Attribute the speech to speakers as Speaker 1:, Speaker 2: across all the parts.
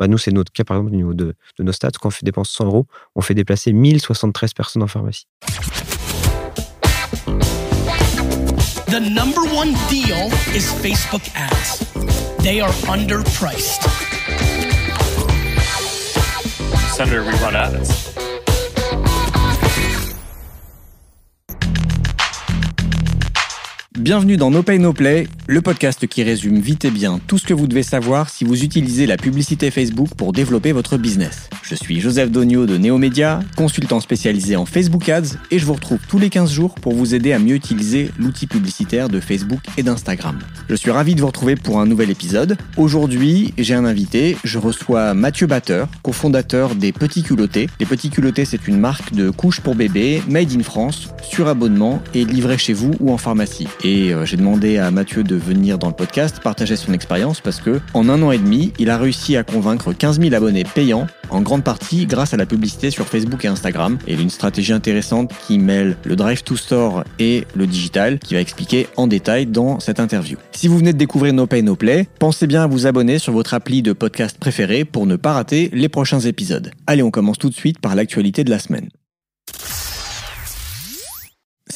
Speaker 1: Bah, nous, c'est notre cas, par exemple, au niveau de, de nos stats. Quand on fait dépenser 100 euros, on fait déplacer 1073 personnes en pharmacie.
Speaker 2: The number one deal is Facebook ads. They are underpriced.
Speaker 3: Senator, we run ads.
Speaker 4: Bienvenue dans No Pay No Play, le podcast qui résume vite et bien tout ce que vous devez savoir si vous utilisez la publicité Facebook pour développer votre business. Je suis Joseph Donio de Neomédia, consultant spécialisé en Facebook Ads et je vous retrouve tous les 15 jours pour vous aider à mieux utiliser l'outil publicitaire de Facebook et d'Instagram. Je suis ravi de vous retrouver pour un nouvel épisode. Aujourd'hui, j'ai un invité, je reçois Mathieu Batteur, cofondateur des Petits Culottés. Les Petits Culottés, c'est une marque de couches pour bébés, made in France, sur abonnement et livrée chez vous ou en pharmacie. Euh, j'ai demandé à Mathieu de venir dans le podcast partager son expérience parce que en un an et demi, il a réussi à convaincre 15 000 abonnés payants, en grande partie grâce à la publicité sur Facebook et Instagram. Et une stratégie intéressante qui mêle le drive to store et le digital, qui va expliquer en détail dans cette interview. Si vous venez de découvrir No Pay No Play, pensez bien à vous abonner sur votre appli de podcast préféré pour ne pas rater les prochains épisodes. Allez, on commence tout de suite par l'actualité de la semaine.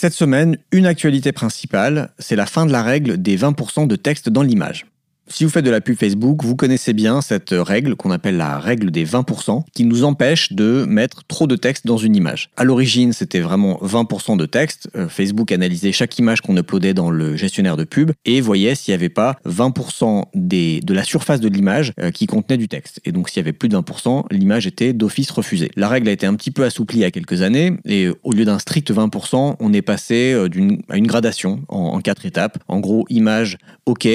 Speaker 4: Cette semaine, une actualité principale, c'est la fin de la règle des 20% de texte dans l'image. Si vous faites de la pub Facebook, vous connaissez bien cette règle qu'on appelle la règle des 20%, qui nous empêche de mettre trop de texte dans une image. À l'origine, c'était vraiment 20% de texte. Euh, Facebook analysait chaque image qu'on uploadait dans le gestionnaire de pub et voyait s'il n'y avait pas 20% des, de la surface de l'image euh, qui contenait du texte. Et donc s'il y avait plus de 20%, l'image était d'office refusée. La règle a été un petit peu assouplie il y a quelques années et au lieu d'un strict 20%, on est passé euh, à une gradation en, en quatre étapes. En gros, image OK,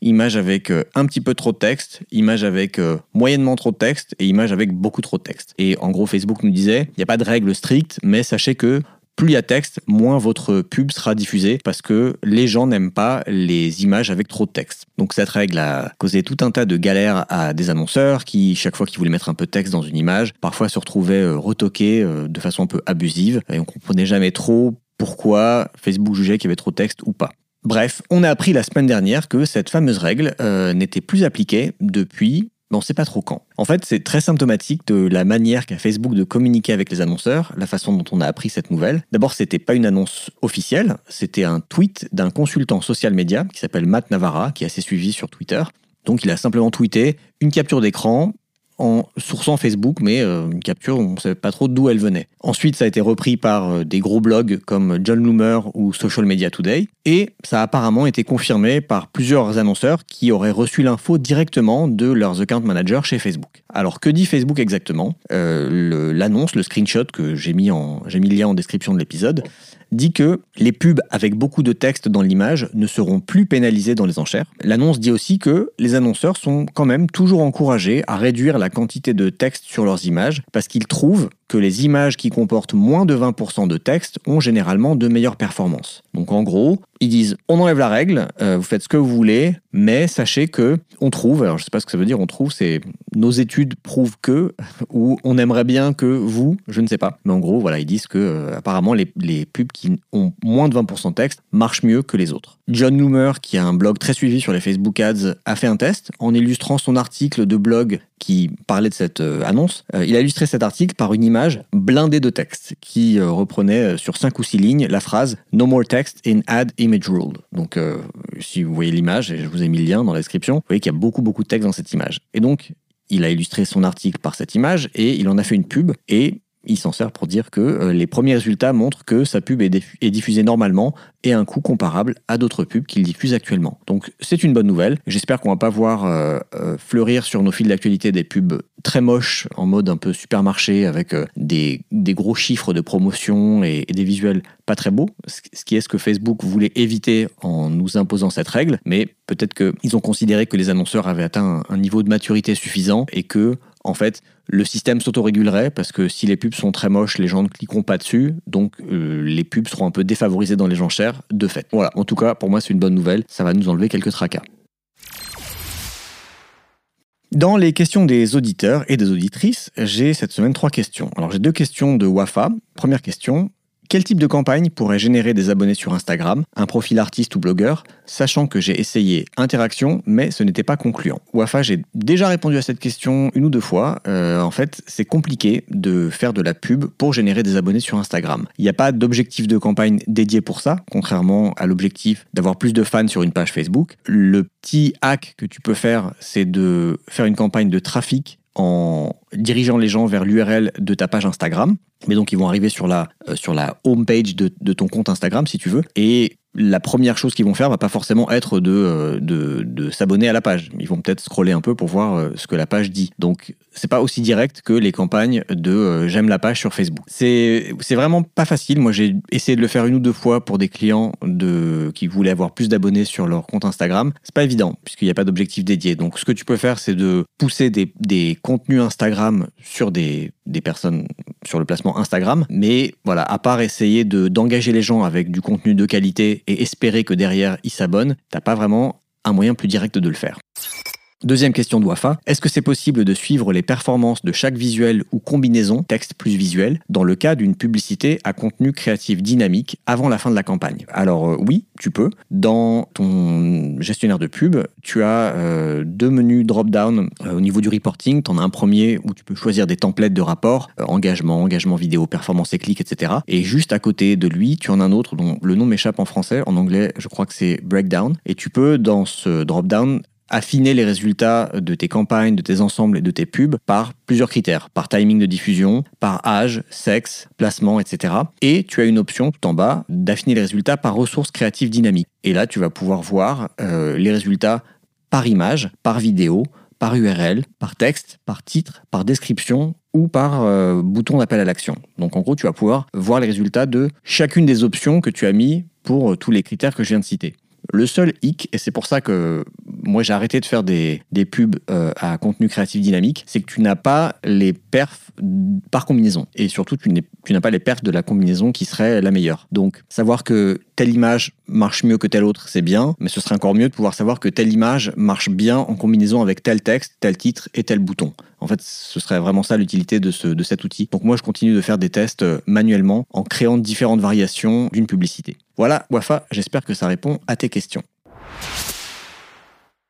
Speaker 4: image avec euh, un petit peu trop de texte, image avec euh, moyennement trop de texte et image avec beaucoup trop de texte. Et en gros, Facebook nous disait, il n'y a pas de règle stricte, mais sachez que plus il y a texte, moins votre pub sera diffusée parce que les gens n'aiment pas les images avec trop de texte. Donc cette règle a causé tout un tas de galères à des annonceurs qui, chaque fois qu'ils voulaient mettre un peu de texte dans une image, parfois se retrouvaient euh, retoqués de façon un peu abusive et on comprenait jamais trop pourquoi Facebook jugeait qu'il y avait trop de texte ou pas. Bref, on a appris la semaine dernière que cette fameuse règle euh, n'était plus appliquée depuis on ne sait pas trop quand. En fait, c'est très symptomatique de la manière qu'a Facebook de communiquer avec les annonceurs, la façon dont on a appris cette nouvelle. D'abord, c'était pas une annonce officielle, c'était un tweet d'un consultant social média qui s'appelle Matt Navarra, qui est assez suivi sur Twitter. Donc, il a simplement tweeté une capture d'écran en sourçant Facebook, mais euh, une capture, on ne savait pas trop d'où elle venait. Ensuite, ça a été repris par euh, des gros blogs comme John Loomer ou Social Media Today, et ça a apparemment été confirmé par plusieurs annonceurs qui auraient reçu l'info directement de leurs account managers chez Facebook. Alors, que dit Facebook exactement? Euh, L'annonce, le, screenshot que j'ai mis, mis le lien en description de l'épisode, dit que les pubs avec beaucoup de texte dans l'image ne seront plus pénalisés dans les enchères. L'annonce dit aussi que les annonceurs sont quand même toujours encouragés à réduire la quantité de texte sur leurs images parce qu'ils trouvent que les images qui comportent moins de 20% de texte ont généralement de meilleures performances. Donc en gros, ils disent on enlève la règle, euh, vous faites ce que vous voulez, mais sachez que on trouve, alors je sais pas ce que ça veut dire, on trouve, c'est nos études prouvent que, ou on aimerait bien que vous, je ne sais pas. Mais en gros, voilà, ils disent que euh, apparemment les, pubs qui ont moins de 20% de texte marchent mieux que les autres. John Loomer, qui a un blog très suivi sur les Facebook Ads, a fait un test en illustrant son article de blog qui parlait de cette euh, annonce. il a illustré cet article par une image blindée de texte qui reprenait sur 5 ou 6 lignes la phrase No more text in ad image rule. Donc, euh, si vous voyez l'image, et je vous ai mis le lien dans la description, vous voyez qu'il y a beaucoup, beaucoup de texte dans cette image. Et donc, il a illustré son article par cette image et il en a fait une pub et il s'en sert pour dire que euh, les premiers résultats montrent que sa pub est, diffusée normalement et à un coût comparable à d'autres pubs qu'il diffuse actuellement. Donc c'est une bonne nouvelle. J'espère qu'on va pas voir euh, euh, fleurir sur nos fils d'actualité des pubs très moches en mode un peu supermarché avec des, gros chiffres de promotion et, des visuels pas très beaux, ce qui est ce que Facebook voulait éviter en nous imposant cette règle, mais peut-être qu'ils ont considéré que les annonceurs avaient atteint un niveau de maturité suffisant et que en fait, le système s'autorégulerait parce que si les pubs sont très moches, les gens ne cliqueront pas dessus, donc euh, les pubs seront un peu défavorisées dans les enchères de fait. Voilà, en tout cas, pour moi, c'est une bonne nouvelle, ça va nous enlever quelques tracas. Dans les questions des auditeurs et des auditrices, j'ai cette semaine trois questions. Alors j'ai deux questions de Wafa. Première question, Quel type de campagne pourrait générer des abonnés sur Instagram, un profil artiste ou blogueur, sachant que j'ai essayé interaction, mais ce n'était pas concluant? Wafa, j'ai déjà répondu à cette question une ou deux fois. Euh, en fait, c'est compliqué de faire de la pub pour générer des abonnés sur Instagram. Il n'y a pas d'objectif de campagne dédié pour ça, contrairement à l'objectif d'avoir plus de fans sur une page Facebook. Le petit hack que tu peux faire, c'est de faire une campagne de trafic en dirigeant les gens vers l'URL de ta page Instagram. Mais donc ils vont arriver sur la, euh, sur la home page de, de, ton compte Instagram si tu veux. Et la première chose qu'ils vont faire va pas forcément être de, euh, de, de s'abonner à la page. Ils vont peut-être scroller un peu pour voir euh, ce que la page dit. Donc c'est pas aussi direct que les campagnes de euh, j'aime la page sur Facebook. C'est vraiment pas facile. Moi j'ai essayé de le faire une ou deux fois pour des clients de qui voulaient avoir plus d'abonnés sur leur compte Instagram. C'est pas évident puisqu'il n'y a pas d'objectif dédié. Donc ce que tu peux faire c'est de pousser des, des contenus Instagram sur des, des personnes sur le placement Instagram. Mais voilà, à part essayer de d'engager les gens avec du contenu de qualité et espérer que derrière ils s'abonnent, t'as pas vraiment un moyen plus direct de le faire. Deuxième question de Wafa, est-ce que c'est possible de suivre les performances de chaque visuel ou combinaison, texte plus visuel, dans le cas d'une publicité à contenu créatif dynamique avant la fin de la campagne? Alors euh, oui, tu peux. Dans ton gestionnaire de pub, tu as euh, deux menus drop-down euh, au niveau du reporting. Tu en as un premier où tu peux choisir des templates de rapport, euh, engagement, engagement vidéo, performance et clics, etc. Et juste à côté de lui, tu en as un autre dont le nom m'échappe en français. En anglais, je crois que c'est breakdown. Et tu peux, dans ce drop-down, affiner les résultats de tes campagnes, de tes ensembles et de tes pubs par plusieurs critères, par timing de diffusion, par âge, sexe, placement, etc. Et tu as une option tout en bas d'affiner les résultats par ressources créatives dynamiques. Et là, tu vas pouvoir voir euh, les résultats par image, par vidéo, par URL, par texte, par titre, par description ou par euh, bouton d'appel à l'action. Donc en gros, tu vas pouvoir voir les résultats de chacune des options que tu as mis pour euh, tous les critères que je viens de citer. Le seul hic, et c'est pour ça que moi j'ai arrêté de faire des, pubs euh, à contenu créatif dynamique, c'est que tu n'as pas les perfs par combinaison. Et surtout, tu n'as pas les perfs de la combinaison qui serait la meilleure. Donc, savoir que telle image marche mieux que telle autre, c'est bien, mais ce serait encore mieux de pouvoir savoir que telle image marche bien en combinaison avec tel texte, tel titre et tel bouton. En fait, ce serait vraiment ça l'utilité de, ce, de cet outil. Donc moi, je continue de faire des tests euh, manuellement en créant différentes variations d'une publicité. Voilà, Wafa, j'espère que ça répond à tes questions.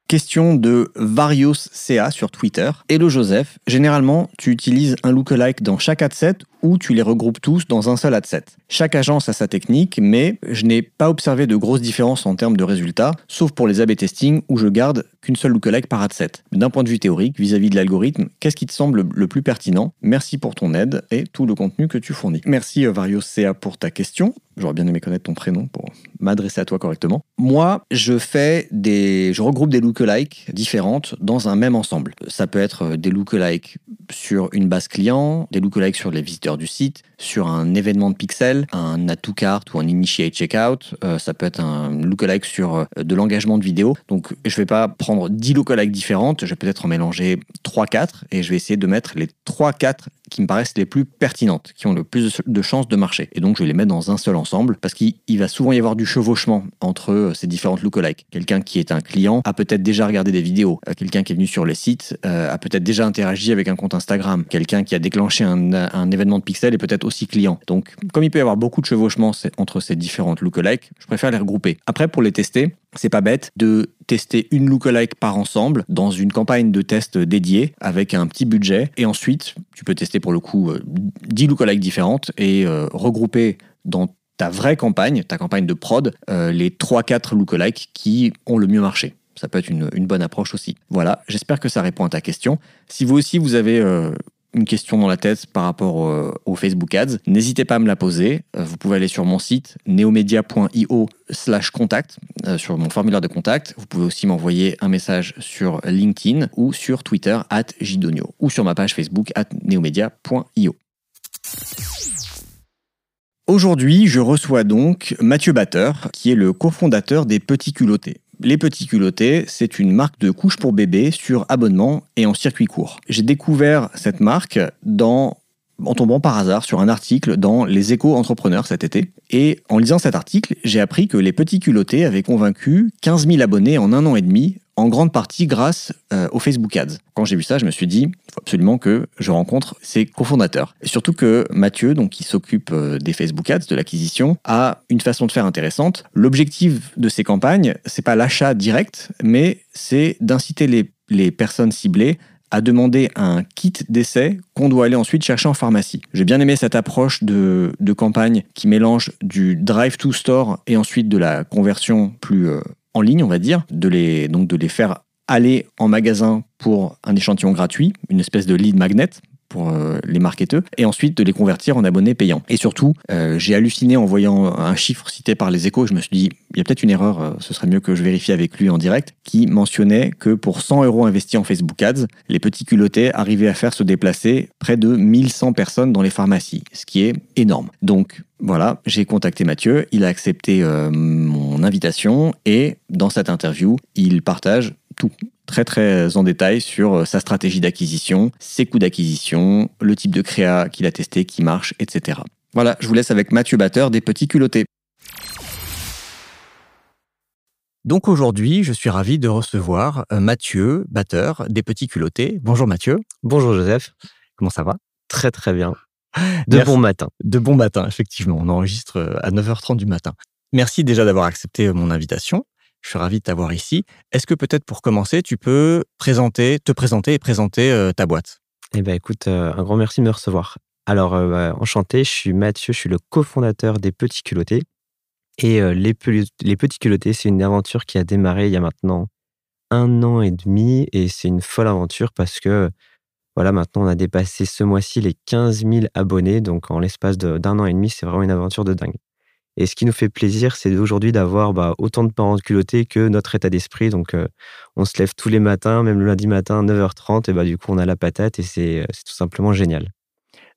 Speaker 4: Question de Varios CA sur Twitter. Hello Joseph, généralement tu utilises un lookalike dans chaque ad set ou tu les regroupes tous dans un seul ad set. Chaque agence a sa technique, mais je n'ai pas observé de grosses différences en termes de résultats, sauf pour les A/B testing où je garde qu'une seule lookalike par ad set. D'un point de vue théorique, vis-à-vis de l'algorithme, qu'est-ce qui te semble le plus pertinent? Merci pour ton aide et tout le contenu que tu fournis. Merci euh, Varios CA pour ta question. J'aurais bien aimé connaître ton prénom pour m'adresser à toi correctement. Moi, je fais des, je regroupe des lookalikes différentes dans un même ensemble. Ça peut être euh, des lookalikes sur une base client, des lookalikes sur les visiteurs du site, sur un événement de pixel, un add to cart ou un initiate checkout. Euh, ça peut être un lookalike sur euh, de l'engagement de vidéo. Donc, je vais pas prendre 10 lookalikes différentes. Je vais peut-être en mélanger 3-4 et je vais essayer de mettre les 3-4 qui me paraissent les plus pertinentes, qui ont le plus de chances de marcher. Et donc, je les mettre dans un seul ensemble parce qu'il il va souvent y avoir du chevauchement entre euh, ces différentes lookalikes. Quelqu'un qui est un client a peut-être déjà regardé des vidéos. Euh, Quelqu'un qui est venu sur les sites euh, a peut-être déjà interagi avec un compte Instagram. Quelqu'un qui a déclenché un, événement de pixel est peut-être aussi client. Donc, comme il peut y avoir beaucoup de chevauchement c'est- entre ces différentes lookalikes, je préfère les regrouper. Après, pour les tester, c'est pas bête de tester une lookalike par ensemble dans une campagne de test dédiée avec un petit budget. Et ensuite, tu peux tester pour le coup euh, 10 lookalikes différentes et euh, regrouper dans ta vraie campagne, ta campagne de prod, euh, les 3-4 lookalikes qui ont le mieux marché. Ça peut être une, bonne approche aussi. Voilà, j'espère que ça répond à ta question. Si vous aussi vous avez euh, une question dans la tête par rapport euh, au Facebook Ads, n'hésitez pas à me la poser. Euh, vous pouvez aller sur mon site neomedia.io slash contact, euh, sur mon formulaire de contact. Vous pouvez aussi m'envoyer un message sur LinkedIn ou sur Twitter at jidonio ou sur ma page Facebook at neomedia.io. Aujourd'hui, je reçois donc Mathieu Batteur, qui est le cofondateur des Petits Culottés. Les Petits Culottés, c'est une marque de couches pour bébés sur abonnement et en circuit court. J'ai découvert cette marque dans en tombant par hasard sur un article dans Les Échos Entrepreneurs cet été. Et en lisant cet article, j'ai appris que les petits culottés avaient convaincu 15 000 abonnés en un an et demi, en grande partie grâce euh, au Facebook Ads. Quand j'ai vu ça, je me suis dit, il faut absolument que je rencontre ses cofondateurs. Et surtout que Mathieu, donc qui s'occupe euh, des Facebook Ads, de l'acquisition, a une façon de faire intéressante. L'objectif de ces campagnes, c'est pas l'achat direct, mais c'est d'inciter les, les personnes ciblées à demander un kit d'essai qu'on doit aller ensuite chercher en pharmacie. J'ai bien aimé cette approche de, campagne qui mélange du drive to store et ensuite de la conversion plus euh, en ligne, on va dire, de les, donc de les faire aller en magasin pour un échantillon gratuit, une espèce de lead magnet pour euh, les marketeurs, et ensuite de les convertir en abonnés payants. Et surtout, euh, j'ai halluciné en voyant un chiffre cité par les échos, je me suis dit, il y a peut-être une erreur, euh, ce serait mieux que je vérifie avec lui en direct, qui mentionnait que pour 100 euros investis en Facebook Ads, les petits culottés arrivaient à faire se déplacer près de 1100 personnes dans les pharmacies, ce qui est énorme. Donc, voilà, j'ai contacté Mathieu, il a accepté mon invitation et dans cette interview, il partage tout très très en détail sur euh, sa stratégie d'acquisition, ses coûts d'acquisition, le type de créa qu'il a testé, qui marche, etc. Voilà, je vous laisse avec Mathieu Batteur des Petits Culottés. Donc aujourd'hui, je suis ravi de recevoir euh, Mathieu Batteur des Petits Culottés. Bonjour Mathieu.
Speaker 1: Bonjour Joseph.
Speaker 4: Comment ça va?
Speaker 1: Très très bien. De
Speaker 4: Merci.
Speaker 1: bon matin.
Speaker 4: De bon matin, effectivement. On enregistre euh, à 9h30 du matin. Merci déjà d'avoir accepté mon invitation. Je suis ravi de t'avoir ici. Est-ce que peut-être pour commencer, tu peux présenter, te présenter et présenter euh, ta boîte?
Speaker 1: Eh ben écoute, euh, un grand merci de me recevoir. Alors, euh, bah, enchanté, je suis Mathieu, je suis le cofondateur des Petits Culottés. Et les, les Petits Culottés, c'est une aventure qui a démarré il y a maintenant un an et demi. Et c'est une folle aventure parce que, voilà, maintenant, on a dépassé ce mois-ci les 15 000 abonnés. Donc, en l'espace d'un an et demi, c'est vraiment une aventure de dingue. Et ce qui nous fait plaisir, c'est aujourd'hui d'avoir bah, autant de parents culottés que notre état d'esprit. Donc, euh, on se lève tous les matins, même le lundi matin, 9h30, et bah, du coup, on a la patate et c'est euh, tout simplement génial.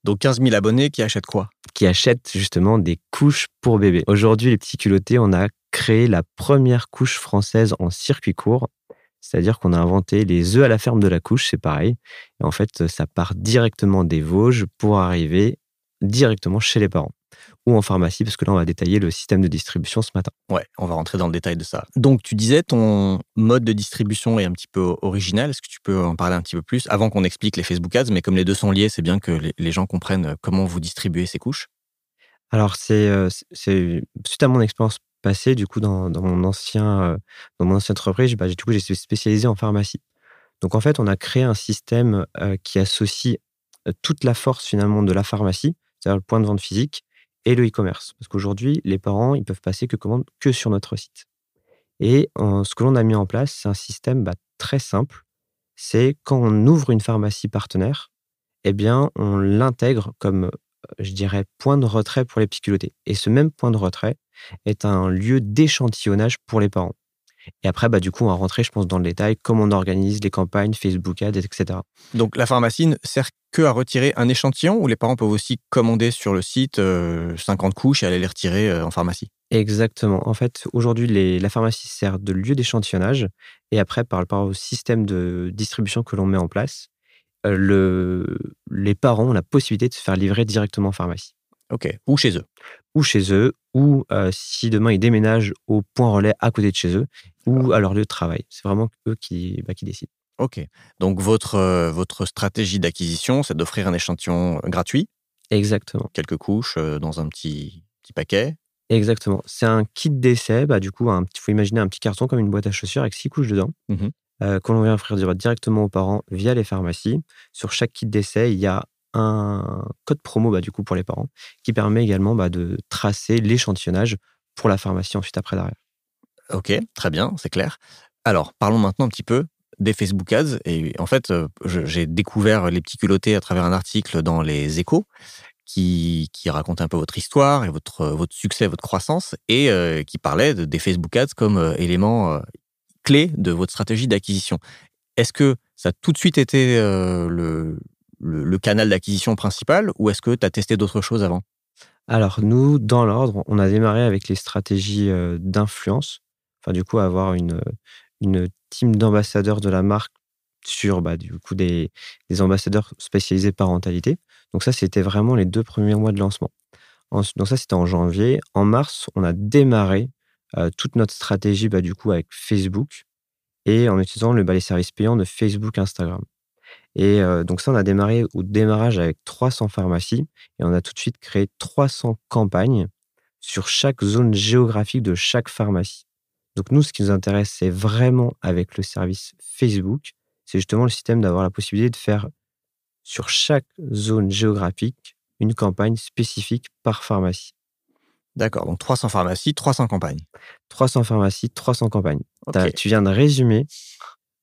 Speaker 4: Donc 15 000 abonnés qui achètent quoi?
Speaker 1: Qui achètent justement des couches pour bébés. Aujourd'hui, les petits culottés, on a créé la première couche française en circuit court. C'est-à-dire qu'on a inventé les œufs à la ferme de la couche, c'est pareil. Et en fait, ça part directement des Vosges pour arriver directement chez les parents ou en pharmacie, parce que là, on va détailler le système de distribution ce matin.
Speaker 4: Ouais, on va rentrer dans le détail de ça. Donc tu disais ton mode de distribution est un petit peu original. Est-ce que tu peux en parler un petit peu plus avant qu'on explique les Facebook Ads Mais comme les deux sont liés, c'est bien que les, les gens comprennent comment vous distribuez ces couches?
Speaker 1: Alors, c'est euh, c'est- suite à mon expérience passée, du coup, dans, dans mon ancien, euh, dans mon ancienne entreprise, bah, j'ai- du coup, j'ai spécialisé en pharmacie. Donc, en fait, on a créé un système euh, qui associe euh, toute la force finalement de la pharmacie, c'est-à-dire le point de vente physique, et le e-commerce. Parce qu'aujourd'hui, les parents, ils peuvent passer que commande que sur notre site. Et ce que l'on a mis en place, c'est un système bah, très simple. C'est quand on ouvre une pharmacie partenaire, eh bien, on l'intègre comme, euh, je dirais, point de retrait pour les petits. Et ce même point de retrait est un lieu d'échantillonnage pour les parents. Et après, bah, du coup, on va rentrer, je pense, dans le détail, comment on organise les campagnes, Facebook Ads, etc.
Speaker 4: Donc la pharmacie ne sert que à retirer un échantillon ou les parents peuvent aussi commander sur le site euh, 50 couches et aller les retirer euh, en pharmacie?
Speaker 1: Exactement. En fait, aujourd'hui, la pharmacie sert de lieu d'échantillonnage. Et après, par rapport au système de distribution que l'on met en place, euh, le, les parents ont la possibilité de se faire livrer directement en pharmacie.
Speaker 4: Ok. Ou chez eux.
Speaker 1: Ou chez eux, ou euh, si demain ils déménagent au point relais à côté de chez eux, ou à leur lieu de travail. C'est vraiment eux qui, bah, qui décident.
Speaker 4: Ok. Donc votre, euh, votre stratégie d'acquisition, c'est d'offrir un échantillon gratuit,
Speaker 1: Exactement.
Speaker 4: quelques couches euh, dans un petit, petit paquet?
Speaker 1: Exactement. C'est un kit d'essai. Bah, du coup, il faut imaginer un petit carton comme une boîte à chaussures avec six couches dedans, euh, qu'on vient offrir dire- directement aux parents via les pharmacies. Sur chaque kit d'essai, il y a un code promo bah, du coup, pour les parents qui permet également bah, de tracer l'échantillonnage pour la pharmacie ensuite après derrière.
Speaker 4: Ok, très bien, c'est clair. Alors, parlons maintenant un petit peu des Facebook Ads. Et en fait, euh, j'ai découvert les petits culottés à travers un article dans les échos qui, qui racontait un peu votre histoire et votre, votre succès, votre croissance, et euh, qui parlait de- des Facebook Ads comme euh, élément euh, clé de votre stratégie d'acquisition. Est-ce que ça a tout de suite été euh, le, le, canal d'acquisition principal ou est-ce que tu as testé d'autres choses avant?
Speaker 1: Alors, nous, dans l'ordre, on a démarré avec les stratégies euh, d'influence. Enfin, du coup, avoir une, une team d'ambassadeurs de la marque sur bah, du coup des, des ambassadeurs spécialisés parentalité. Donc ça, c'était vraiment les deux premiers mois de lancement. Donc ça, c'était en janvier. En mars, on a démarré euh, toute notre stratégie bah, du coup avec Facebook et en utilisant le, bah, les services payants de Facebook, Instagram. Et euh, donc ça, on a démarré au démarrage avec 300 pharmacies et on a tout de suite créé 300 campagnes sur chaque zone géographique de chaque pharmacie. Donc nous, ce qui nous intéresse, c'est vraiment avec le service Facebook, c'est justement le système d'avoir la possibilité de faire sur chaque zone géographique une campagne spécifique par pharmacie.
Speaker 4: D'accord, donc 300 pharmacies, 300 campagnes.
Speaker 1: 300 pharmacies, 300 campagnes. Tu viens de résumer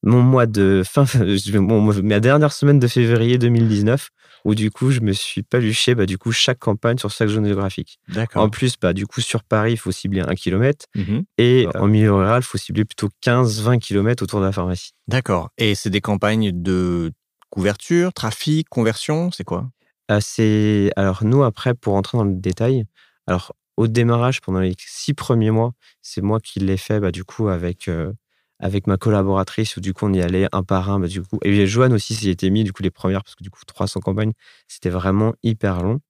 Speaker 1: mon mois de fin, mon- ma dernière semaine de février 2019, où du coup, je me suis paluché bah, du coup, chaque campagne sur chaque zone géographique.
Speaker 4: D'accord.
Speaker 1: En plus, bah, du coup, sur Paris, il faut cibler un kilomètre.
Speaker 4: Mhm.
Speaker 1: Et en milieu rural, il faut cibler plutôt 15-20 km autour de la pharmacie.
Speaker 4: D'accord. Et c'est des campagnes de couverture, trafic, conversion, c'est quoi?
Speaker 1: Euh, c'est alors nous après pour rentrer dans le détail. Alors au démarrage pendant les six premiers mois, c'est moi qui l'ai fait bah, du coup avec euh, avec ma collaboratrice où du coup on y allait un par un bah, du coup et Joanne aussi s'y était mis du coup les premières parce que du coup 300 campagnes c'était vraiment hyper long.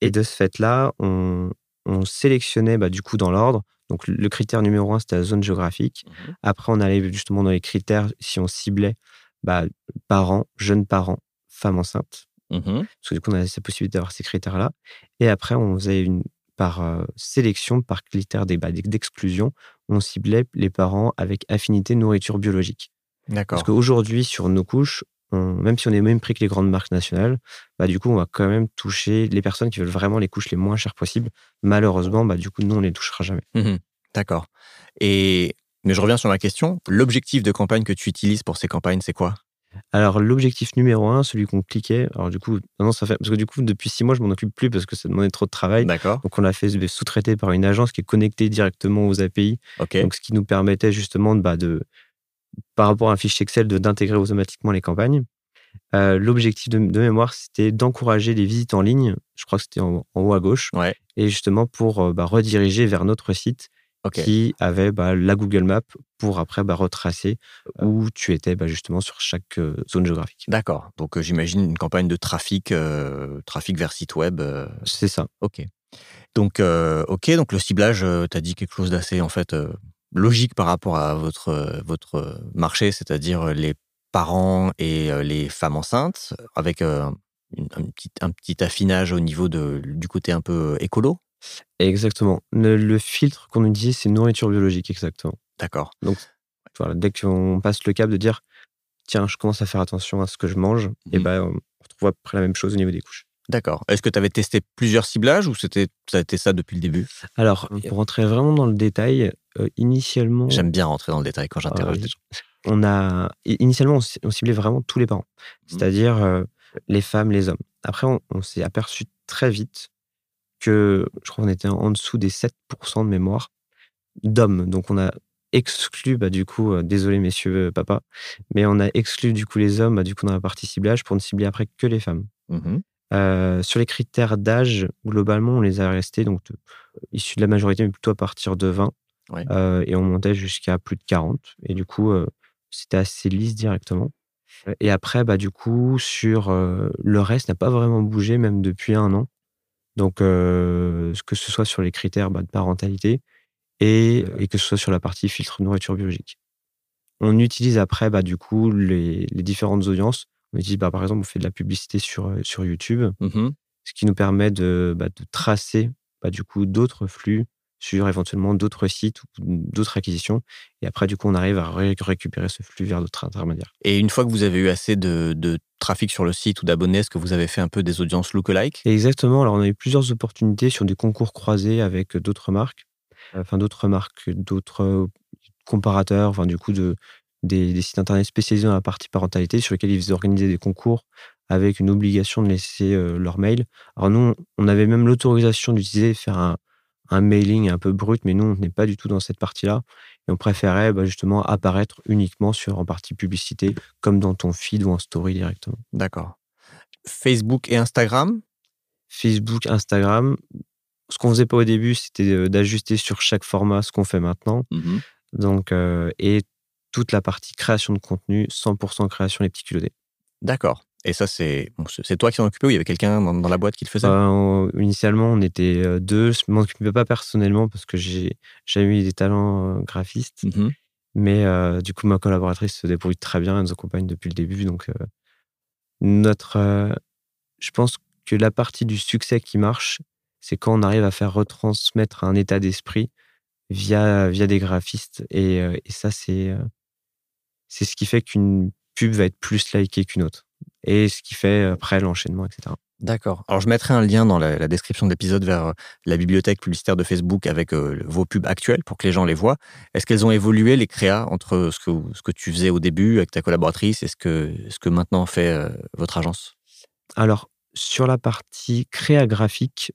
Speaker 1: Et de ce fait là on, on sélectionnait bah, du coup dans l'ordre. Donc le critère numéro un c'était la zone géographique. Après on allait justement dans les critères si on ciblait bah, parents, jeunes parents, femmes enceintes
Speaker 4: Mhm.
Speaker 1: parce que du coup, on a cette possibilité d'avoir ces critères-là. Et après, on faisait une par euh, sélection, par critère bah, d'exclusion, on ciblait les parents avec affinité nourriture biologique. Parce
Speaker 4: D'accord.
Speaker 1: qu'aujourd'hui, sur nos couches, on- même si on est même prix que les grandes marques nationales, bah, du coup, on va quand même toucher les personnes qui veulent vraiment les couches les moins chères possibles. Malheureusement, bah, du coup, nous, on les touchera jamais.
Speaker 4: Mhm. D'accord. Et mais je reviens sur ma question. L'objectif de campagne que tu utilises pour ces campagnes, c'est quoi?
Speaker 1: Alors, l'objectif numéro un, celui qu'on cliquait, alors du coup, maintenant, ça fait, parce que du coup, depuis six mois, je m'en occupe plus parce que ça demandait trop de travail.
Speaker 4: D'accord.
Speaker 1: Donc, on l'a fait sous-traiter par une agence qui est connectée directement aux API.
Speaker 4: Ok.
Speaker 1: Donc, ce qui nous permettait justement de, bah, de par rapport à un fichier Excel, de- d'intégrer automatiquement les campagnes. Euh, L'objectif de, de mémoire, c'était d'encourager les visites en ligne. Je crois que c'était en, en haut à gauche.
Speaker 4: Ouais.
Speaker 1: Et justement pour euh, bah, rediriger vers notre site Qui avait bah, la Google Map pour après bah, retracer où tu étais bah, justement sur chaque euh, zone géographique.
Speaker 4: D'accord. Donc euh, j'imagine une campagne de trafic, euh, trafic vers site web.
Speaker 1: C'est ça.
Speaker 4: Ok. Donc, ok, donc le ciblage, tu as dit quelque chose d'assez en fait logique par rapport à votre, votre marché, c'est-à-dire les parents et les femmes enceintes, avec une- un, petit, un petit affinage au niveau de, du côté un peu écolo?
Speaker 1: Exactement. Le, le filtre qu'on utilise, c'est nourriture biologique, exactement.
Speaker 4: D'accord.
Speaker 1: Voilà, dès qu'on passe le cap de dire tiens, je commence à faire attention à ce que je mange, et
Speaker 4: Mhm.
Speaker 1: ben on retrouve à peu près la même chose au niveau des couches.
Speaker 4: D'accord. Est-ce que tu avais testé plusieurs ciblages ou c'était ça a été ça depuis le début?
Speaker 1: Alors, pour rentrer vraiment dans le détail, euh, initialement,
Speaker 4: J'aime bien rentrer dans le détail quand j'interroge des gens.
Speaker 1: on a initialement on, ci- on ciblait vraiment tous les parents,
Speaker 4: Mhm.
Speaker 1: c'est-à-dire euh, les femmes, les hommes. Après, on, on s'est aperçu très vite que je crois qu'on était en dessous des 7% de mémoire d'hommes. Donc, on a exclu, bah, du coup, euh, désolé messieurs, euh, papa, mais on a exclu du coup les hommes, bah, du coup, dans la partie ciblage pour ne cibler après que les femmes.
Speaker 4: Mhm.
Speaker 1: Euh, sur les critères d'âge, globalement, on les a restés donc de- issus de la majorité, mais plutôt à partir de 20.
Speaker 4: Ouais.
Speaker 1: Euh, et on montait jusqu'à plus de 40. Et du coup, c'était assez lisse directement. Et après, bah, du coup, sur le reste, n'a pas vraiment bougé, même depuis un an. Donc, euh, que ce soit sur les critères bah, de parentalité et, et que ce soit sur la partie filtre nourriture biologique. On utilise après, bah, du coup, les, les différentes audiences. On utilise, bah, par exemple, on fait de la publicité sur, sur YouTube,
Speaker 4: Mhm.
Speaker 1: ce qui nous permet de, bah, de tracer, bah, du coup, d'autres flux sur éventuellement d'autres sites ou d'autres acquisitions. Et après, du coup, on arrive à ré- récupérer ce flux vers d'autres intermédiaires.
Speaker 4: Et une fois que vous avez eu assez de, de trafic sur le site ou d'abonnés, est-ce que vous avez fait un peu des audiences lookalike?
Speaker 1: Exactement. Alors, on a eu plusieurs opportunités sur des concours croisés avec d'autres marques, enfin d'autres marques, d'autres euh, comparateurs, enfin du coup de des, des sites internet spécialisés dans la partie parentalité sur lesquels ils organisaient des concours avec une obligation de laisser euh, leur mail. Alors nous, on avait même l'autorisation d'utiliser, faire un, un mailing un peu brut, mais nous, on n'est pas du tout dans cette partie-là. Et on préférait bah, justement apparaître uniquement sur en partie publicité, comme dans ton feed ou en story directement.
Speaker 4: D'accord. Facebook et Instagram?
Speaker 1: Facebook, Instagram. Ce qu'on faisait pas au début, c'était d'ajuster sur chaque format ce qu'on fait maintenant.
Speaker 4: Mhm.
Speaker 1: Donc, euh, et toute la partie création de contenu, 100% création les petits culottés.
Speaker 4: D'accord. Et ça, c'est bon, toi qui s'en occupais ou il y avait quelqu'un dans, dans la boîte qui le faisait?
Speaker 1: Euh, initialement, on était euh, deux. Je m'en occupais pas personnellement parce que j'ai jamais eu des talents euh, graphistes.
Speaker 4: Mhm.
Speaker 1: Mais euh, du coup, ma collaboratrice se débrouille très bien. Elle nous accompagne depuis le début. Donc, euh, notre, euh, je pense que la partie du succès qui marche, c'est quand on arrive à faire retransmettre un état d'esprit via, via des graphistes. Et, et ça, c'est c'est ce qui fait qu'une pub va être plus likée qu'une autre. Et ce qui fait après l'enchaînement, etc.
Speaker 4: D'accord. Alors, je mettrai un lien dans la, la description de l'épisode vers euh, la bibliothèque publicitaire de Facebook avec euh, vos pubs actuelles pour que les gens les voient. Est-ce qu'elles ont évolué, les créas, entre ce que, ce que tu faisais au début avec ta collaboratrice et ce que, ce que maintenant fait euh, votre agence?
Speaker 1: Alors, sur la partie créa graphique,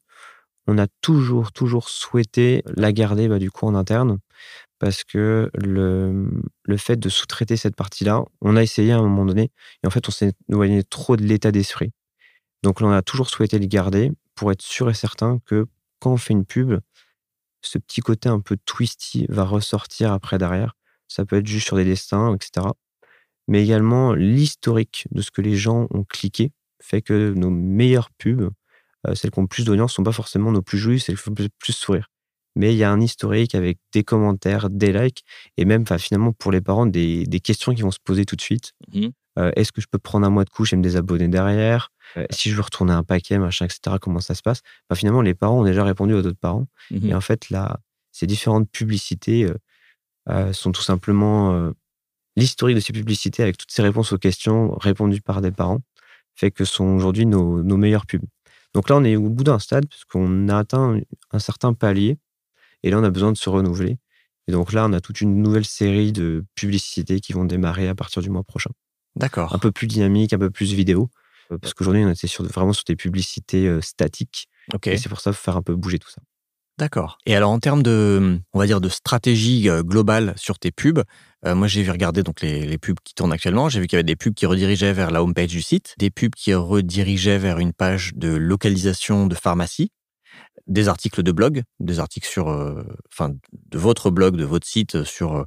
Speaker 1: on a toujours, toujours souhaité la garder bah, du coup en interne parce que le, le fait de sous-traiter cette partie-là, on a essayé à un moment donné et en fait, on s'est éloigné trop de l'état d'esprit. Donc, on a toujours souhaité le garder pour être sûr et certain que quand on fait une pub, ce petit côté un peu twisty va ressortir après derrière. Ça peut être juste sur des destins, etc. Mais également l'historique de ce que les gens ont cliqué fait que nos meilleures pubs, euh, celles qui ont plus d'audience, sont pas forcément nos plus joues, celles qui font plus sourire. Mais il y a un historique avec des commentaires, des likes, et même finalement pour les parents, des, des questions qui vont se poser tout de suite.
Speaker 4: Mhm.
Speaker 1: Euh, Est-ce que je peux prendre un mois de couche et me désabonner derrière? Euh, Si je veux retourner un paquet, machin, etc., comment ça se passe? Enfin, Finalement, les parents ont déjà répondu aux autres parents.
Speaker 4: Mhm.
Speaker 1: Et en fait, là, ces différentes publicités euh, euh, sont tout simplement l'historique de ces publicités avec toutes ces réponses aux questions répondues par des parents fait que sont aujourd'hui nos, nos meilleures pubs. Donc là, on est au bout d'un stade parce qu'on a atteint un certain palier et là, on a besoin de se renouveler. Et donc là, on a toute une nouvelle série de publicités qui vont démarrer à partir du mois prochain.
Speaker 4: D'accord.
Speaker 1: Un peu plus dynamique, un peu plus vidéo. euh, Parce qu'aujourd'hui, on était sur, vraiment sur des publicités euh, statiques.
Speaker 4: Ok.
Speaker 1: Et c'est pour ça qu'il faut faire un peu bouger tout ça.
Speaker 4: D'accord. Et alors en termes de, on va dire, de stratégie euh, globale sur tes pubs, euh, moi j'ai vu regarder donc les, les pubs qui tournent actuellement. J'ai vu qu'il y avait des pubs qui redirigeaient vers la homepage du site, des pubs qui redirigeaient vers une page de localisation de pharmacie, des articles de blog, des articles sur, euh, enfin, de votre blog, de votre site euh, sur euh,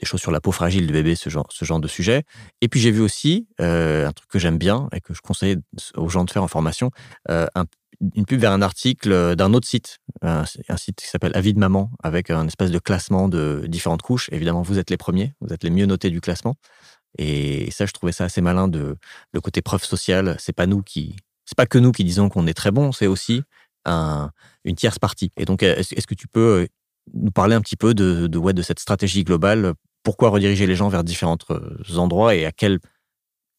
Speaker 4: des choses sur la peau fragile du bébé, ce genre, ce genre de sujet. Et puis j'ai vu aussi un truc que j'aime bien et que je conseille aux gens de faire en formation, un- une pub vers un article d'un autre site, un, un site qui s'appelle Avis de maman, avec un espèce de classement de différentes couches. Évidemment, vous êtes les premiers, vous êtes les mieux notés du classement. Et ça, je trouvais ça assez malin de le côté preuve sociale. C'est pas nous qui, c'est pas que nous qui disons qu'on est très bon, c'est aussi un, une tierce partie. Et donc, est-ce que tu peux euh, nous parler un petit peu de, de, ouais, de cette stratégie globale? Pourquoi rediriger les gens vers différents euh, endroits et à quel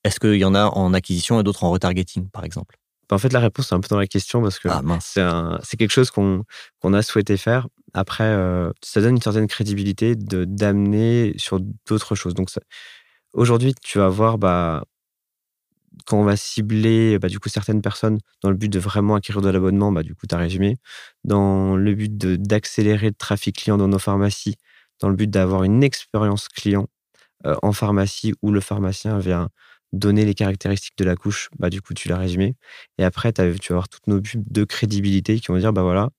Speaker 4: est-ce qu'il y en a en acquisition et d'autres en retargeting, par exemple?
Speaker 1: Bah, En fait, la réponse est un peu dans la question parce que
Speaker 4: Ah
Speaker 1: c'est quelque chose qu'on a souhaité faire. Après, euh, ça donne une certaine crédibilité d'amener sur d'autres choses. Donc, aujourd'hui, tu vas voir, bah, quand on va cibler bah, du coup certaines personnes dans le but de vraiment acquérir de l'abonnement, bah, du coup, tu as résumé, dans le but d'accélérer le trafic client dans nos pharmacies, dans le but d'avoir une expérience client euh, en pharmacie où le pharmacien vient donner les caractéristiques de la couche, bah, du coup, tu l'as résumé. Et après, t'as- tu vas avoir toutes nos pubs de crédibilité qui vont dire, bah voilà,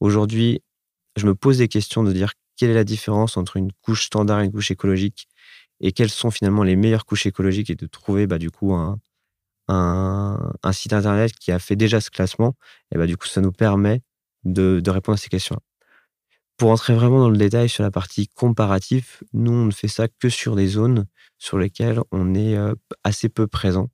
Speaker 1: aujourd'hui, je me pose des questions de dire quelle est la différence entre une couche standard et une couche écologique et quelles sont finalement les meilleures couches écologiques et de trouver bah, du coup un, un, site internet qui a fait déjà ce classement. Et bah, du coup, ça nous permet de, répondre à ces questions Pour entrer vraiment dans le détail sur la partie comparatif, nous, on ne fait ça que sur des zones sur lesquelles on est euh, assez peu présent.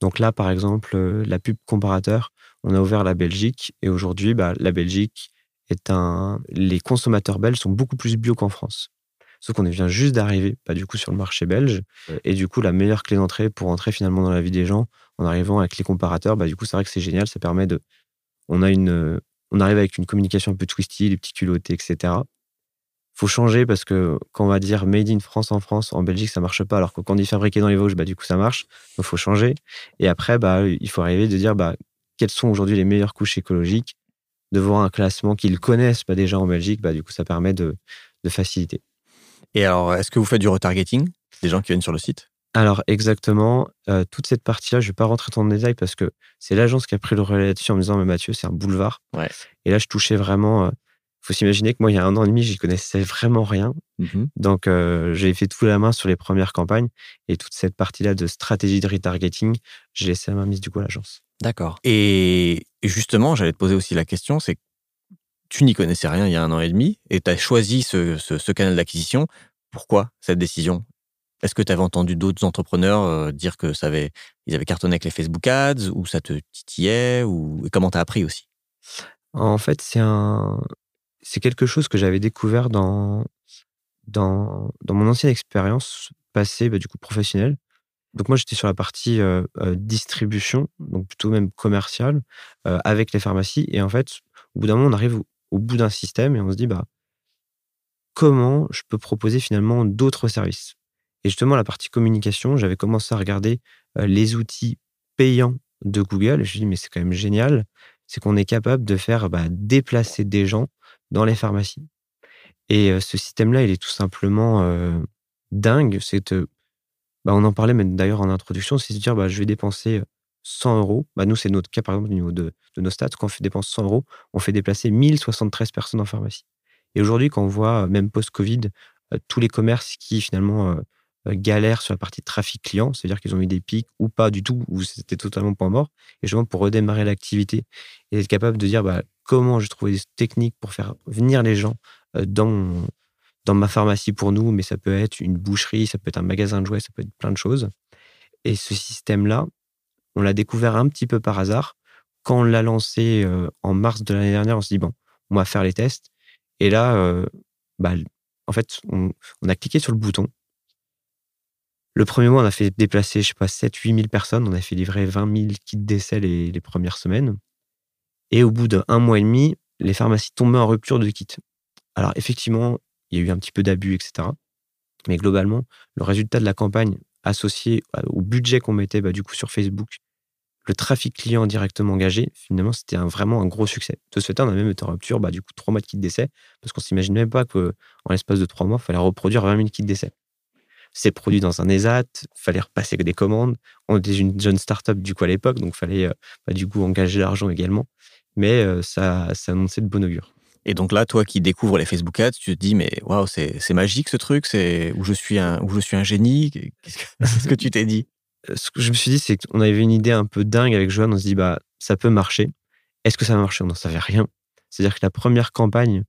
Speaker 1: Donc là, par exemple, euh, la pub comparateur, on a ouvert la Belgique et aujourd'hui, bah, la Belgique est un. Les consommateurs belges sont beaucoup plus bio qu'en France. Sauf qu'on vient juste d'arriver, bah, du coup, sur le marché belge. Et du coup, la meilleure clé d'entrée pour entrer finalement dans la vie des gens, en arrivant avec les comparateurs, bah, du coup, c'est vrai que c'est génial. Ça permet de. On a une. On arrive avec une communication un peu twisty, les petits culottés, etc. Faut changer parce que quand on va dire made in France en France, en Belgique, ça marche pas. Alors que quand on dit fabriqué dans les Vosges, bah, du coup, ça marche. Donc, faut changer. Et après, bah, il faut arriver de dire bah, quelles sont aujourd'hui les meilleures couches écologiques, de voir un classement qu'ils connaissent pas déjà en Belgique, bah, du coup, ça permet de, de faciliter.
Speaker 4: Et alors, est-ce que vous faites du retargeting Des gens qui viennent sur le site?
Speaker 1: Alors, exactement, euh, toute cette partie-là, je vais pas rentrer dans le détail parce que c'est l'agence qui a pris le relais là-dessus en me disant, mais Mathieu, c'est un boulevard.
Speaker 4: Ouais.
Speaker 1: Et là, je touchais vraiment. euh, faut s'imaginer que moi, il y a un an et demi, j'y connaissais vraiment rien.
Speaker 4: Mhm.
Speaker 1: Donc, euh, j'ai fait tout la main sur les premières campagnes et toute cette partie-là de stratégie de retargeting, j'ai laissé à ma mise du coup à l'agence.
Speaker 4: D'accord. Et justement, j'allais te poser aussi la question, c'est tu n'y connaissais rien il y a un an et demi et tu as choisi ce, ce- canal d'acquisition. Pourquoi cette décision? Est-ce que tu avais entendu d'autres entrepreneurs euh, dire que ça avait, ils avaient cartonné avec les Facebook Ads ou ça te titillait ou et comment tu as appris aussi?
Speaker 1: En fait, c'est un, c'est quelque chose que j'avais découvert dans, dans, dans mon ancienne expérience passée, bah, du coup professionnelle. Donc moi, j'étais sur la partie euh, euh, distribution, donc plutôt même commerciale, avec les pharmacies. Et en fait, au bout d'un moment, on arrive au, bout d'un système et on se dit, bah, comment je peux proposer finalement d'autres services? Et justement, la partie communication, j'avais commencé à regarder euh, les outils payants de Google. Et je me suis dit, mais c'est quand même génial, c'est qu'on est capable de faire bah, déplacer des gens dans les pharmacies. Et euh, ce système-là, il est tout simplement euh, dingue. C'est, euh, bah, on en parlait même d'ailleurs en introduction, c'est de dire, bah, je vais dépenser 100 euros. Bah, nous, c'est notre cas, par exemple, au niveau de, nos stats. Quand on fait dépenser 100 euros, on fait déplacer 1073 personnes en pharmacie. Et aujourd'hui, quand on voit, euh, même post-Covid, euh, tous les commerces qui finalement euh, galèrent sur la partie trafic client, c'est-à-dire qu'ils ont eu des pics ou pas du tout, ou c'était totalement point mort, et justement pour redémarrer l'activité et être capable de dire bah, comment j'ai trouvé des techniques pour faire venir les gens dans, dans ma pharmacie pour nous, mais ça peut être une boucherie, ça peut être un magasin de jouets, ça peut être plein de choses. Et ce système-là, on l'a découvert un petit peu par hasard. Quand on l'a lancé euh, en mars de l'année dernière, on s'est dit, bon, on va faire les tests. Et là, euh, bah, en fait, on, a cliqué sur le bouton. Le premier mois, on a fait déplacer, je sais pas, 7 8 000 personnes. On a fait livrer 20 000 kits d'essai les, les premières semaines. Et au bout d'un mois et demi, les pharmacies tombaient en rupture de kits. Alors, effectivement, il y a eu un petit peu d'abus, etc. Mais globalement, le résultat de la campagne associé au budget qu'on mettait bah, du coup sur Facebook, le trafic client directement engagé, finalement, c'était vraiment un gros succès. De ce fait, on a même été en rupture, bah, du coup, trois mois de kits d'essai, parce qu'on s'imagine même pas qu'en l'espace de trois mois, il fallait reproduire 20 000 kits d'essai. C'est produit dans un ESAT, il fallait repasser des commandes. On était une jeune start-up du coup à l'époque, donc il fallait euh, bah, du coup engager l'argent également. Mais euh, ça, ça annonçait de bon augure.
Speaker 4: Et donc là, toi qui découvres les Facebook Ads, tu te dis mais waouh, c'est magique ce truc, c'est où je suis un où je suis un génie. Qu'est-ce que, tu t'es dit?
Speaker 1: Euh, Ce que je me suis dit, c'est qu'on avait une idée un peu dingue avec Johan. On se dit, bah, ça peut marcher. Est-ce que ça va marcher? On n'en savait rien. C'est-à-dire que la première campagne,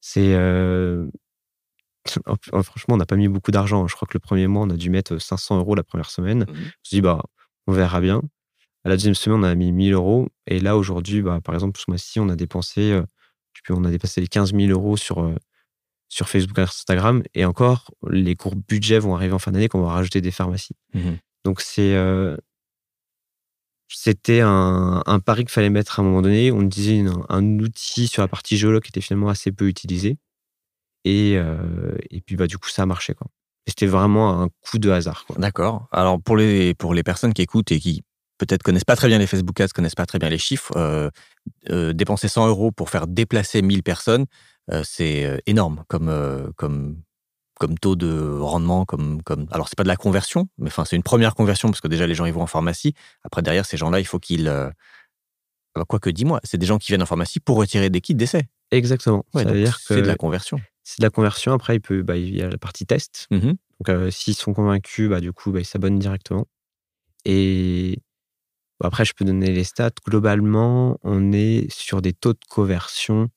Speaker 1: c'est. euh, oh, Franchement, on n'a pas mis beaucoup d'argent. Je crois que le premier mois, on a dû mettre 500 euros la première semaine.
Speaker 4: Mhm.
Speaker 1: Je me suis dit, bah, on verra bien. À la deuxième semaine, on a mis 1000 euros. Et là, aujourd'hui, bah, par exemple, ce mois-ci, on a dépensé, on a dépassé les 15 000 euros sur, euh, sur Facebook et Instagram. Et encore, les cours budget vont arriver en fin d'année quand on va rajouter des pharmacies.
Speaker 4: Mhm.
Speaker 1: Donc, c'est. euh, c'était un, un pari qu'il fallait mettre à un moment donné. On disait une- un outil sur la partie géologue qui était finalement assez peu utilisé. Et, euh, et puis, bah, du coup, ça a marché. Quoi. Et c'était vraiment un coup de hasard.
Speaker 4: D'accord. Alors pour les pour les personnes qui écoutent et qui peut-être connaissent pas très bien les Facebook Ads, connaissent pas très bien les chiffres, euh, euh, dépenser 100 euros pour faire déplacer 1000 personnes, euh, c'est euh, énorme comme euh, comme comme taux de rendement, comme comme alors c'est pas de la conversion, mais enfin c'est une première conversion parce que déjà les gens ils vont en pharmacie. Après derrière ces gens-là, il faut qu'ils euh, bah, quoi que dis-moi, c'est des gens qui viennent en pharmacie pour retirer des kits d'essai.
Speaker 1: Exactement.
Speaker 4: Ouais, c'est de la conversion.
Speaker 1: c'est de la conversion. Après, il, peut, bah, il y a la partie test.
Speaker 4: Mhm.
Speaker 1: Donc, s'ils sont convaincus, bah, du coup, bah, ils s'abonnent directement. Et après, je peux donner les stats. Globalement, on est sur des taux de conversion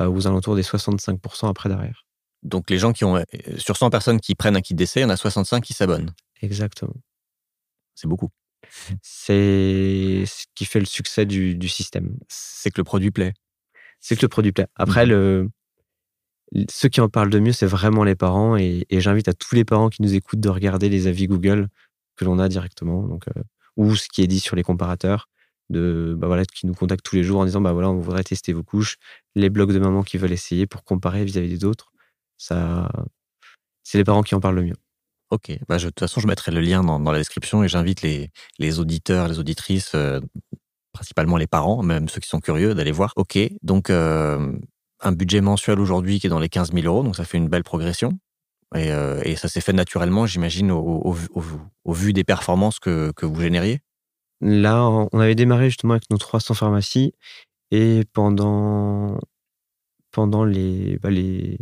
Speaker 1: euh, aux alentours des 65% après derrière.
Speaker 4: Donc les gens qui ont euh, sur 100 personnes qui prennent un kit d'essai, il y en a 65 qui s'abonnent.
Speaker 1: Exactement.
Speaker 4: C'est beaucoup.
Speaker 1: C'est ce qui fait le succès du, du système.
Speaker 4: C'est que le produit plaît.
Speaker 1: C'est que le produit plaît. Après, le, ceux qui en parlent de mieux, c'est vraiment les parents. Et, et j'invite à tous les parents qui nous écoutent de regarder les avis Google que l'on a directement, donc, euh, ou ce qui est dit sur les comparateurs, de, bah voilà, qui nous contactent tous les jours en disant bah voilà, on voudrait tester vos couches, les blogs de mamans qui veulent essayer pour comparer vis-à-vis des autres. Ça, c'est les parents qui en parlent le mieux.
Speaker 4: Ok, bah je, de toute façon, je mettrai le lien dans, dans la description et j'invite les, les auditeurs, les auditrices, euh, principalement les parents, même ceux qui sont curieux, d'aller voir. Ok, donc euh, un budget mensuel aujourd'hui qui est dans les 15 000 euros, donc ça fait une belle progression. Et, euh, et ça s'est fait naturellement, j'imagine, au, vu des performances que, vous génériez.
Speaker 1: Là, on avait démarré justement avec nos 300 pharmacies et pendant pendant les, bah, les,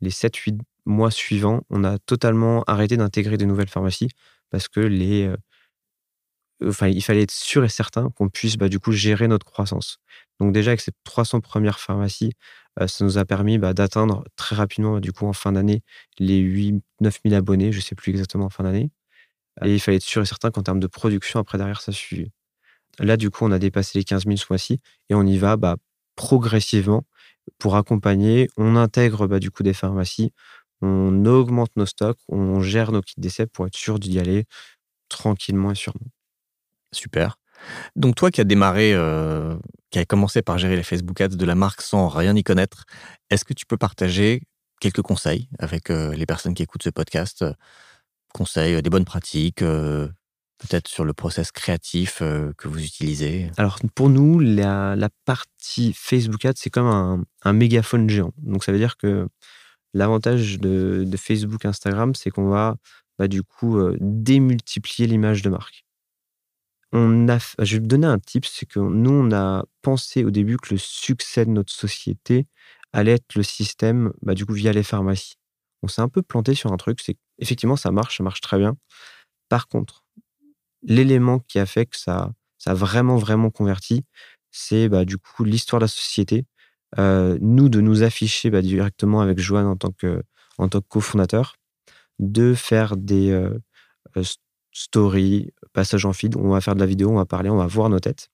Speaker 1: les 7-8 mois suivants, on a totalement arrêté d'intégrer des nouvelles pharmacies parce que les, euh, il fallait être sûr et certain qu'on puisse bah, du coup gérer notre croissance. Donc déjà avec ces 300 premières pharmacies, ça nous a permis bah, d'atteindre très rapidement du coup en fin d'année les 8 9 000 abonnés, je sais plus exactement en fin d'année. Et il fallait être sûr et certain qu'en termes de production après derrière ça suivait. Là du coup on a dépassé les 15 000 ce mois-ci et on y va bah, progressivement pour accompagner. On intègre bah, du coup des pharmacies, on augmente nos stocks, on gère nos kits d'essai pour être sûr d'y aller tranquillement et sûrement.
Speaker 4: Super. Donc toi qui as démarré, euh, qui a commencé par gérer les Facebook Ads de la marque sans rien y connaître, est-ce que tu peux partager quelques conseils avec euh, les personnes qui écoutent ce podcast euh, Conseils, des bonnes pratiques, peut-être sur le process créatif que vous utilisez?
Speaker 1: Alors pour nous, la, partie Facebook Ads, c'est comme un, mégaphone géant. Donc ça veut dire que l'avantage de, Facebook, Instagram, c'est qu'on va bah, du coup démultiplier l'image de marque on a, je vais te donner un tip, c'est que nous, on a pensé au début que le succès de notre société allait être le système, bah, du coup, via les pharmacies. On s'est un peu planté sur un truc, c'est effectivement, ça marche, ça marche très bien. Par contre, l'élément qui a fait que ça, ça a vraiment, vraiment converti, c'est bah, du coup l'histoire de la société. Euh, nous, de nous afficher bah, directement avec Joanne en tant que, en tant que cofondateur, de faire des euh, euh, story, passage en feed, on va faire de la vidéo, on va parler, on va voir nos têtes.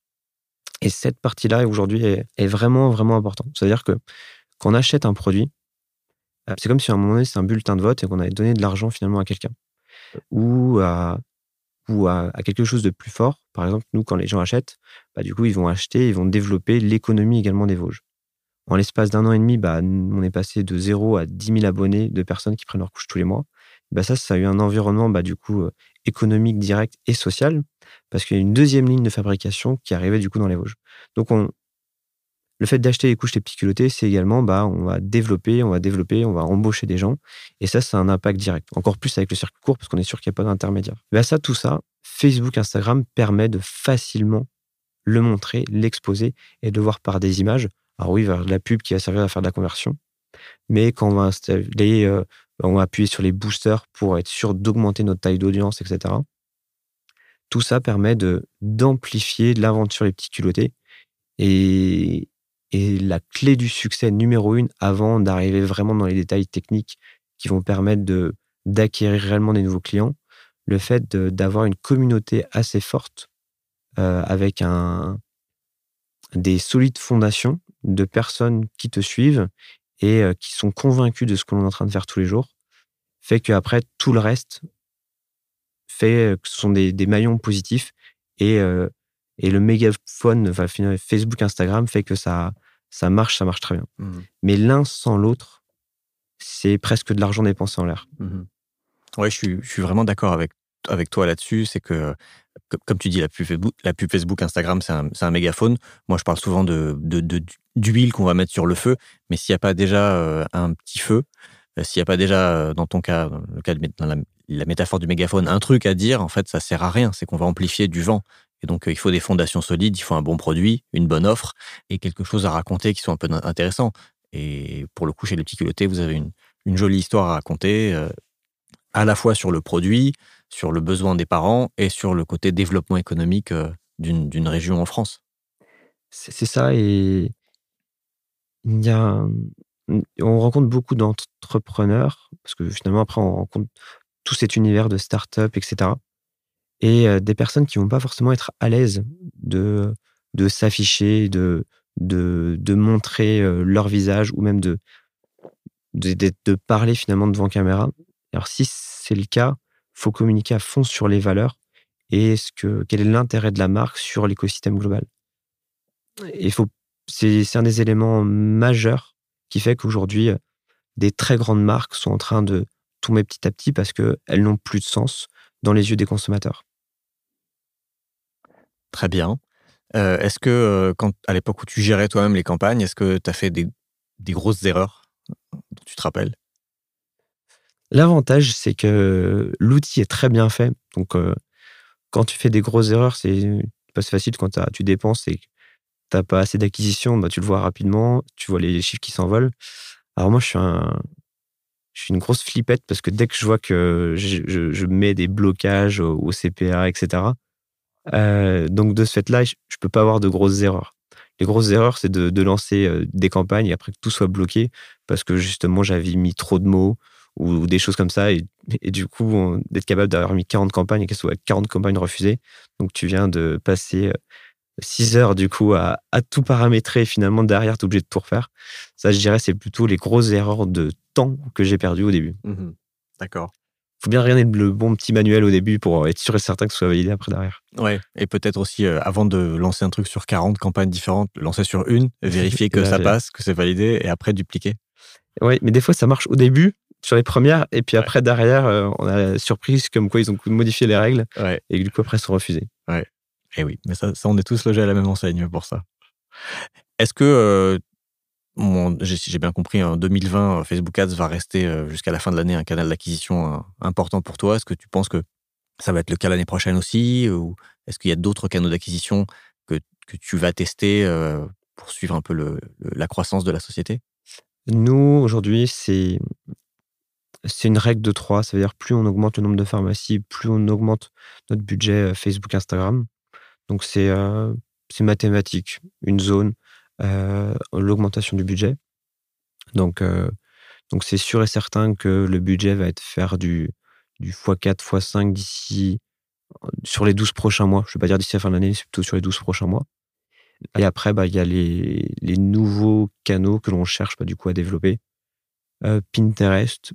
Speaker 1: Et cette partie-là, aujourd'hui, est, vraiment, vraiment importante. C'est-à-dire que quand on achète un produit, euh, c'est comme si à un moment donné, c'est un bulletin de vote et qu'on avait donné de l'argent finalement à quelqu'un. Ou à, quelque chose de plus fort. Par exemple, nous, quand les gens achètent, bah, du coup, ils vont acheter, ils vont développer l'économie également des Vosges. En l'espace d'un an et demi, bah, on est passé de 0 à 10 000 abonnés de personnes qui prennent leur couche tous les mois. Bah, ça, ça a eu un environnement du coup euh, économique direct et social, parce qu'il y a une deuxième ligne de fabrication qui arrivait du coup dans les Vosges. Donc on, le fait d'acheter les couches les petits culottés, c'est également bah on va développer, on va développer, on va embaucher des gens, et ça, c'est un impact direct. Encore plus avec le circuit court, parce qu'on est sûr qu'il n'y a pas d'intermédiaire. Bah ça, tout ça, Facebook, Instagram permet de facilement le montrer, l'exposer et de voir par des images. Alors oui, vers la pub qui va servir à faire de la conversion, mais quand on va installer euh, on va appuyer sur les boosters pour être sûr d'augmenter notre taille d'audience, etc. Tout ça permet de d'amplifier l'aventure les petits culottés. Et, la clé du succès numéro une, avant d'arriver vraiment dans les détails techniques qui vont permettre de d'acquérir réellement des nouveaux clients, le fait d'avoir une communauté assez forte euh, avec des solides fondations de personnes qui te suivent et qui sont convaincus de ce que l'on est en train de faire tous les jours, fait qu'après, tout le reste fait que ce sont des, maillons positifs et, euh, et le mégaphone, enfin, Facebook, Instagram fait que ça, ça marche, ça marche très bien. Mmh Mais l'un sans l'autre, c'est presque de l'argent dépensé en l'air.
Speaker 4: Mmh ouais, je suis, je suis vraiment d'accord avec, avec toi là-dessus. C'est que, comme tu dis, la pub Facebook, Instagram, c'est un, un, mégaphone. Moi, je parle souvent de, de, de d'huile qu'on va mettre sur le feu, mais s'il n'y a pas déjà euh, un petit feu, euh, s'il n'y a pas déjà, euh, dans ton cas, dans, le cas de, dans la, métaphore du mégaphone, un truc à dire, en fait, ça sert à rien. C'est qu'on va amplifier du vent. Et donc, il faut des fondations solides, il faut un bon produit, une bonne offre et quelque chose à raconter qui soit un peu intéressant. Et pour le coup, chez les petits culottés, vous avez une, une jolie histoire à raconter, à la fois sur le produit, sur le besoin des parents et sur le côté développement économique d'une région en France.
Speaker 1: C'est ça. Et il y a, on rencontre beaucoup d'entrepreneurs, parce que finalement, après, on rencontre tout cet univers de start-up, etc. Et des personnes qui vont pas forcément être à l'aise de, de s'afficher, de, de, de, montrer leur visage ou même de, de, de, parler finalement devant caméra. Alors, si c'est le cas, faut communiquer à fond sur les valeurs et ce que, quel est l'intérêt de la marque sur l'écosystème global. Il faut c'est un des éléments majeurs qui fait qu'aujourd'hui, euh, des très grandes marques sont en train de tomber petit à petit parce qu'elles n'ont plus de sens dans les yeux des consommateurs.
Speaker 4: Très bien. Euh, est-ce que, euh, quand, à l'époque où tu gérais toi-même les campagnes, est-ce que tu as fait des, grosses erreurs dont tu te rappelles?
Speaker 1: L'avantage, c'est que l'outil est très bien fait. Donc, quand tu fais des grosses erreurs, c'est pas facile quand tu dépenses et t'as pas assez d'acquisition, bah, tu le vois rapidement, tu vois les chiffres qui s'envolent. Alors moi, je suis une grosse flippette parce que dès que je vois que je, je, mets des blocages au, CPA, etc. Euh, donc de ce fait-là, je, ne peux pas avoir de grosses erreurs. Les grosses erreurs, c'est de, de, lancer euh, des campagnes et après que tout soit bloqué parce que justement j'avais mis trop de mots ou, des choses comme ça et, et du coup d'être capable d'avoir mis 40 campagnes et qu'elles soient 40 campagnes refusées. Donc tu viens de passer 6 heures du coup à, tout paramétrer et finalement derrière, tu es obligé de tout refaire. Ça, je dirais, c'est plutôt les grosses erreurs de temps que j'ai perdu au début.
Speaker 4: Mmh D'accord.
Speaker 1: faut bien regarder le bon petit manuel au début pour être sûr et certain que ce soit validé après derrière.
Speaker 4: Ouais, et peut-être aussi, euh, avant de lancer un truc sur 40 campagnes différentes, lancer sur une, vérifier que ça passe, que c'est validé, et après dupliquer.
Speaker 1: Oui, mais des fois, ça marche au début, sur les premières, et puis après, derrière, euh, on a la surprise comme quoi ils ont modifié les règles, et du coup, après, sont refusés.
Speaker 4: Ouais. Et eh oui, mais ça, on est tous logés à la même enseigne pour ça. Est-ce que, euh, j'ai bien compris, en 2020, Facebook Ads va rester euh, jusqu'à la fin de l'année un canal d'acquisition euh, important pour toi? Est-ce que tu penses que ça va être le cas l'année prochaine aussi Ou est-ce qu'il y a d'autres canaux d'acquisition que, que, tu vas tester pour suivre un peu le, la croissance de la société?
Speaker 1: Nous, aujourd'hui, c'est c'est une règle de trois. Ça veut dire plus on augmente le nombre de pharmacies, plus on augmente notre budget Facebook, Instagram. Donc c'est euh, mathématique, une zone, euh, l'augmentation du budget. Donc euh, donc c'est sûr et certain que le budget va être faire du du x4, x5 d'ici sur les 12 prochains mois. Je ne vais pas dire d'ici la fin de l'année, c'est plutôt sur les 12 prochains mois. Et après, bah, il y a les, les, nouveaux canaux que l'on cherche bah, du coup à développer. Pinterest,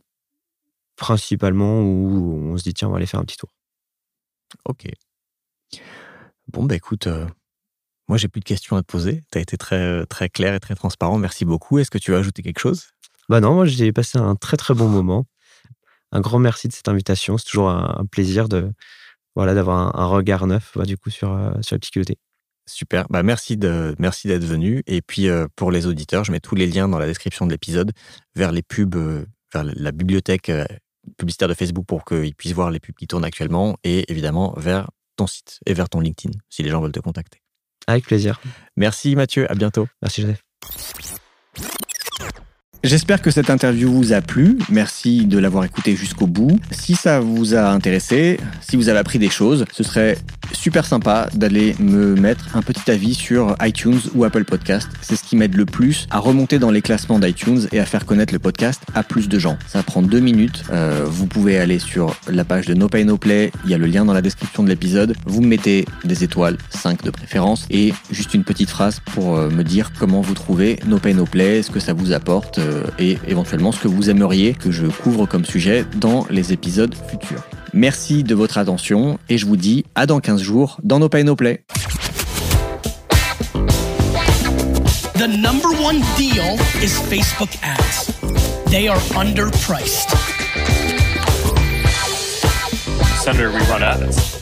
Speaker 1: principalement, où on se dit, tiens, on va aller faire un petit tour.
Speaker 4: Ok. Bon, bah écoute, euh, moi j'ai plus de questions à te poser. Tu as été très, euh, très clair et très transparent. Merci beaucoup. Est-ce que tu veux ajouter quelque chose?
Speaker 1: Bah non, moi j'ai passé un très très bon moment. Un grand merci de cette invitation. C'est toujours un, plaisir de voilà d'avoir un, regard neuf bah, du coup sur, euh, sur la psychologie.
Speaker 4: Super, bah merci de merci d'être venu. Et puis pour les auditeurs, je mets tous les liens dans la description de l'épisode vers les pubs, vers la bibliothèque publicitaire de Facebook pour qu'ils puissent voir les pubs qui tournent actuellement et évidemment vers ton site et vers ton LinkedIn si les gens veulent te contacter.
Speaker 1: Avec plaisir.
Speaker 4: Merci Mathieu, à bientôt.
Speaker 1: Merci Joseph.
Speaker 4: J'espère que cette interview vous a plu. Merci de l'avoir écouté jusqu'au bout. Si ça vous a intéressé, si vous avez appris des choses, ce serait super sympa d'aller me mettre un petit avis sur iTunes ou Apple Podcast. C'est ce qui m'aide le plus à remonter dans les classements d'iTunes et à faire connaître le podcast à plus de gens. Ça prend deux minutes. Euh, vous pouvez aller sur la page de No Pay No Play. Il y a le lien dans la description de l'épisode. Vous mettez des étoiles, 5 de préférence, et juste une petite phrase pour euh, me dire comment vous trouvez No Pay No Play, ce que ça vous apporte. Euh, et éventuellement ce que vous aimeriez que je couvre comme sujet dans les épisodes futurs. Merci de votre attention et je vous dis à dans 15 jours dans No Pay No Play.
Speaker 2: The number one deal is Facebook ads. They are underpriced.
Speaker 3: Senator, we run ads.